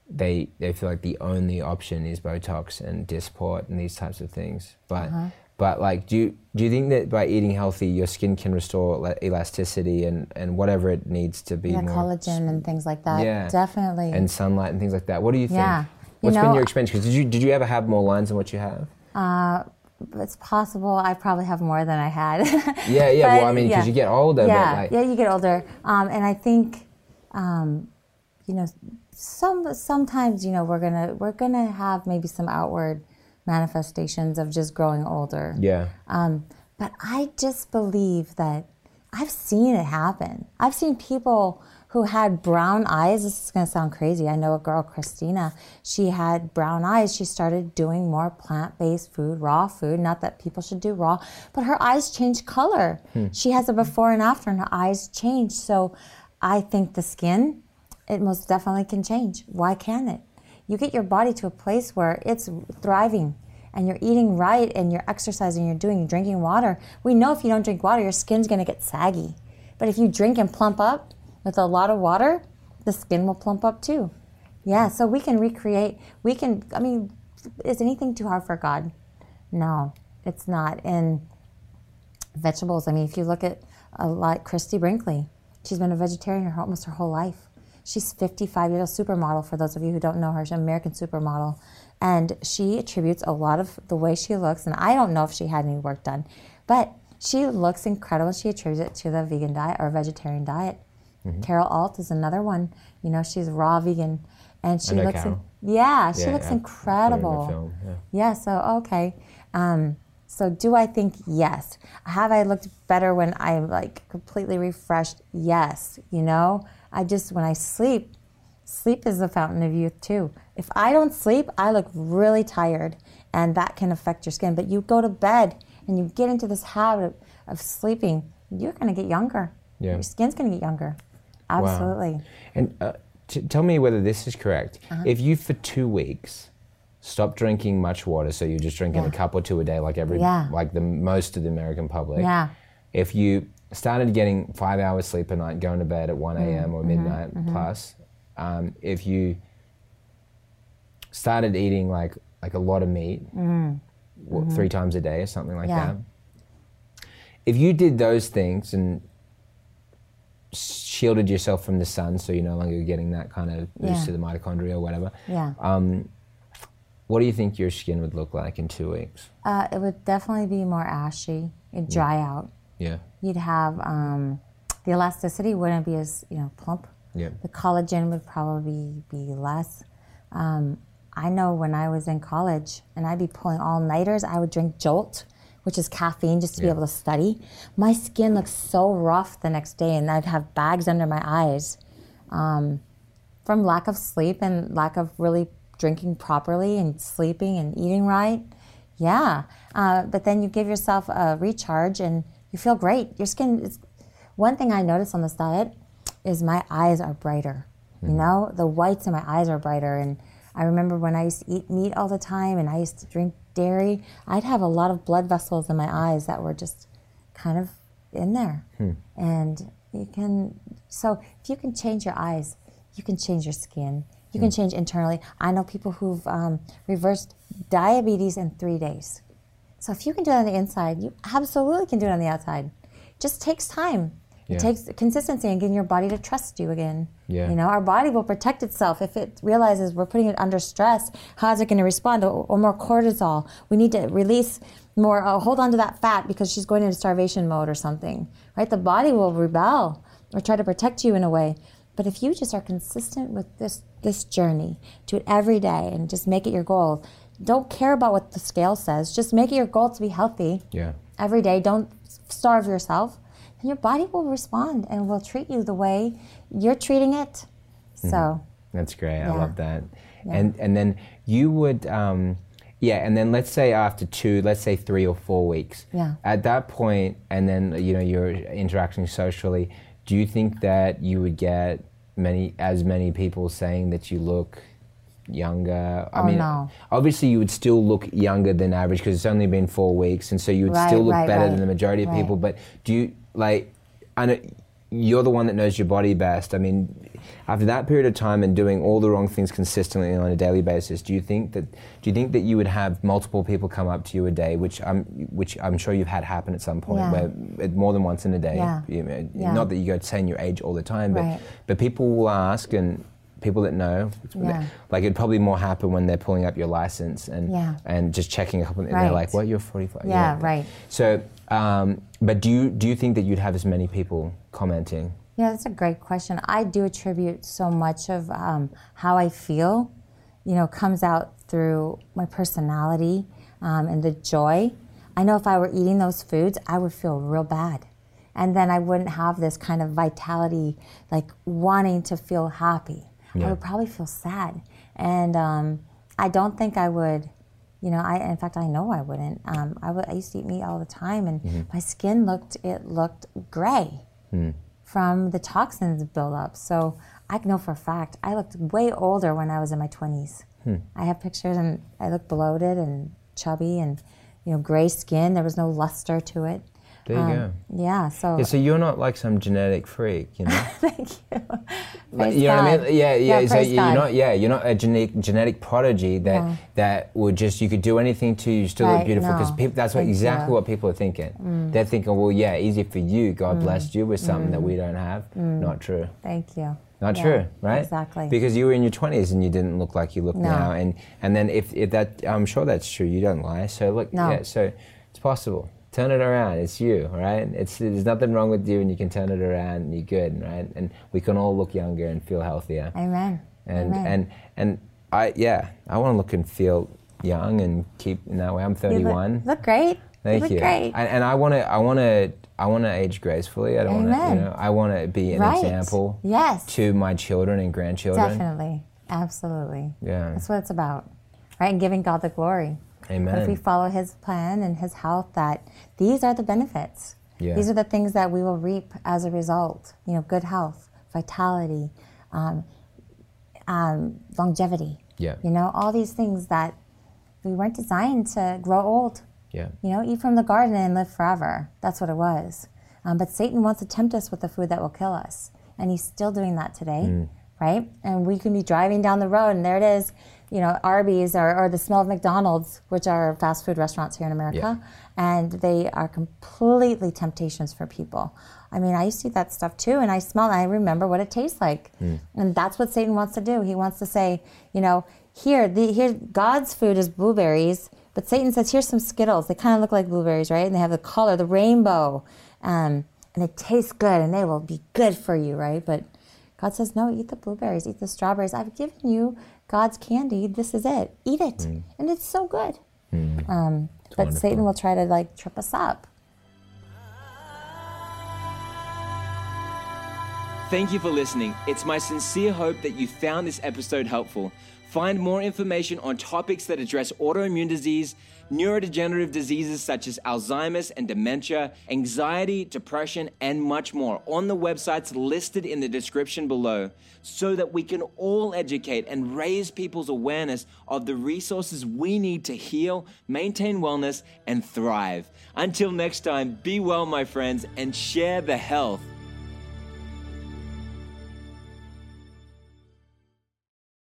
they they feel like the only option is Botox and Dysport and these types of things. But uh-huh. But like, do you do you think that by eating healthy, your skin can restore elasticity and, and whatever it needs to be? Yeah, more collagen and things like that. Yeah, definitely. And sunlight and things like that. What do you think? Yeah. What's you know, been your experience? Cause did you did you ever have more lines than what you have? Uh, it's possible. I probably have more than I had. yeah, yeah. but, well, I mean, because yeah. you get older. Yeah, like, yeah, you get older. Um, and I think, um, you know, some sometimes you know we're gonna we're gonna have maybe some outward manifestations of just growing older. Yeah. Um, but I just believe that I've seen it happen. I've seen people who had brown eyes. This is going to sound crazy. I know a girl, Christina, she had brown eyes. She started doing more plant based food, raw food. Not that people should do raw, but her eyes changed color. Hmm. She has a before and after, and her eyes changed. So I think the skin, it most definitely can change. Why can't it? You get your body to a place where it's thriving and you're eating right and you're exercising, you're doing, you're drinking water. We know if you don't drink water, your skin's gonna get saggy. But if you drink and plump up with a lot of water, the skin will plump up too. Yeah, so we can recreate, we can, I mean, is anything too hard for God? No, it's not. And vegetables, I mean, if you look at a lot, Christie Brinkley, she's been a vegetarian almost her whole life. She's 55 years old, supermodel for those of you who don't know her. She's an American supermodel. And she attributes a lot of the way she looks, and I don't know if she had any work done, but she looks incredible. She attributes it to the vegan diet or vegetarian diet. Mm-hmm. Carol Alt is another one. You know, she's raw vegan, and she looks. In, yeah, she yeah, looks yeah. incredible. Yeah. yeah. So okay. Um, so do I think yes? Have I looked better when I'm like completely refreshed? Yes. You know, I just when I sleep, sleep is the fountain of youth too. If I don't sleep, I look really tired, and that can affect your skin. But you go to bed and you get into this habit of sleeping, you're going to get younger. Yeah. Your skin's going to get younger. Absolutely. And uh, t- tell me whether this is correct. Uh-huh. If you for two weeks stop drinking much water, so you're just drinking Yeah. a cup or two a day, like every, Yeah. like the most of the American public. Yeah. If you started getting five hours sleep a night, going to bed at one a.m. Mm-hmm. or midnight plus, um, if you started eating like like a lot of meat, what, three times a day or something like Mm-hmm. Yeah. that. If you did those things and shielded yourself from the sun, so you're no longer getting that kind of boost Yeah. to the mitochondria or whatever, Yeah. um, what do you think your skin would look like in two weeks? Uh, it would definitely be more ashy. It'd dry out. Yeah, You'd have um, the elasticity wouldn't be as you know plump. yeah, The collagen would probably be less. Um, I know when I was in college and I'd be pulling all nighters, I would drink Jolt, which is caffeine, just to be able to study. My skin looked so rough the next day, and I'd have bags under my eyes um, from lack of sleep and lack of really drinking properly and sleeping and eating right. Yeah, uh, but then you give yourself a recharge and you feel great. Your skin is. One thing I notice on this diet is my eyes are brighter. You hmm. know, the whites in my eyes are brighter. And I remember when I used to eat meat all the time and I used to drink dairy, I'd have a lot of blood vessels in my eyes that were just kind of in there. Hmm. And you can, so if you can change your eyes, you can change your skin. You can hmm. change internally. I know people who've um, reversed diabetes in three days. So if you can do it on the inside, you absolutely can do it on the outside. It just takes time. Yeah. It takes consistency and getting your body to trust you again. Yeah. You know, our body will protect itself if it realizes we're putting it under stress. How's it going to respond? Or, or more cortisol. We need to release more. Uh, hold on to that fat because she's going into starvation mode or something. Right? The body will rebel or try to protect you in a way. But if you just are consistent with this this journey, do it every day and just make it your goal. Don't care about what the scale says. Just make it your goal to be healthy yeah. every day. Don't starve yourself. And your body will respond and will treat you the way you're treating it. So, That's great. I love that. And and then you would, um, yeah. And then let's say after two, let's say three or four weeks. Yeah. At that point, and then you know you're interacting socially. Do you think that you would get many as many people saying that you look younger? I Oh, mean, no. obviously you would still look younger than average because it's only been four weeks, and so you would Right, still look right, better right, than the majority of people. But do you like? I know you're the one that knows your body best. I mean, after that period of time and doing all the wrong things consistently on a daily basis, do you think that do you think that you would have multiple people come up to you a day, which I'm which I'm sure you've had happen at some point, Yeah. where more than once in a day. Yeah. you know, Yeah. Not that you go saying your age all the time, but but people will ask and. People that know, Yeah. like it'd probably more happen when they're pulling up your license and Yeah. and just checking a couple. And they're like, "What? You're 45." Yeah, right. So, um, but do you do you think that you'd have as many people commenting? yeah, that's a great question. I do attribute so much of um, how I feel, you know, comes out through my personality um, and the joy. I know if I were eating those foods, I would feel real bad. And then I wouldn't have this kind of vitality, like wanting to feel happy. I would probably feel sad. And um, I don't think I would, you know, I, in fact, I know I wouldn't. Um, I, would, I used to eat meat all the time and my skin looked, it looked gray from the toxins buildup. So I know for a fact I looked way older when I was in my 20s. I have pictures and I looked bloated and chubby and, you know, gray skin. There was no luster to it. There you go. Yeah, so Yeah, so you're not like some genetic freak, you know. thank you. Like, you know what I mean? Yeah, yeah. so you're God. not, yeah, you're not a genetic genetic prodigy that No. that would just you could do anything to you still look beautiful because no. that's what exactly you. Mm. what people are thinking. They're thinking, well, yeah, easy for you. God blessed you with something that we don't have. Not true. Thank you. Not Mm. Yeah, true, right? Exactly. Because you were in your twenties and you didn't look like you look No. now, and and then if, if that, I'm sure that's true. You don't lie. So look, yeah, so it's possible. Turn it around. It's you, right? It's there's nothing wrong with you, and you can turn it around, and you're good, right? And we can all look younger and feel healthier. Amen. And Amen. and and I yeah, I want to look and feel young and keep in that way. I'm You look- 31. Look, great. Thank look you. great. And, and I want to, I want to, I want to age gracefully. I don't want to, you know, I want to be an Right. example Yes. to my children and grandchildren. Definitely. Absolutely. Yeah. That's what it's about. Right? And giving God the glory. Amen. If we follow his plan and his health, that these are the benefits. Yeah. These are the things that we will reap as a result. You know, good health, vitality, um, um, longevity. Yeah. You know, all these things that we weren't designed to grow old. Yeah. You know, eat from the garden and live forever. That's what it was. Um, but Satan wants to tempt us with the food that will kill us. And he's still doing that today, right? And we can be driving down the road and there it is, you know, Arby's or, or the smell of McDonald's, which are fast food restaurants here in America. And they are completely temptations for people. I mean, I used to eat that stuff too, and I smell it. I remember what it tastes like. And that's what Satan wants to do. He wants to say, you know, here, the, here, God's food is blueberries, but Satan says, here's some Skittles. They kind of look like blueberries, right? And they have the color, the rainbow, um, and they taste good, and they will be good for you, right? But God says, no, eat the blueberries, eat the strawberries. I've given you God's candy. This is it. Eat it, and it's so good. Um, but wonderful. Satan will try to like trip us up. Thank you for listening. It's my sincere hope that you found this episode helpful. Find more information on topics that address autoimmune disease, neurodegenerative diseases such as Alzheimer's and dementia, anxiety, depression, and much more on the websites listed in the description below so that we can all educate and raise people's awareness of the resources we need to heal, maintain wellness, and thrive. Until next time, be well, my friends, and share the health.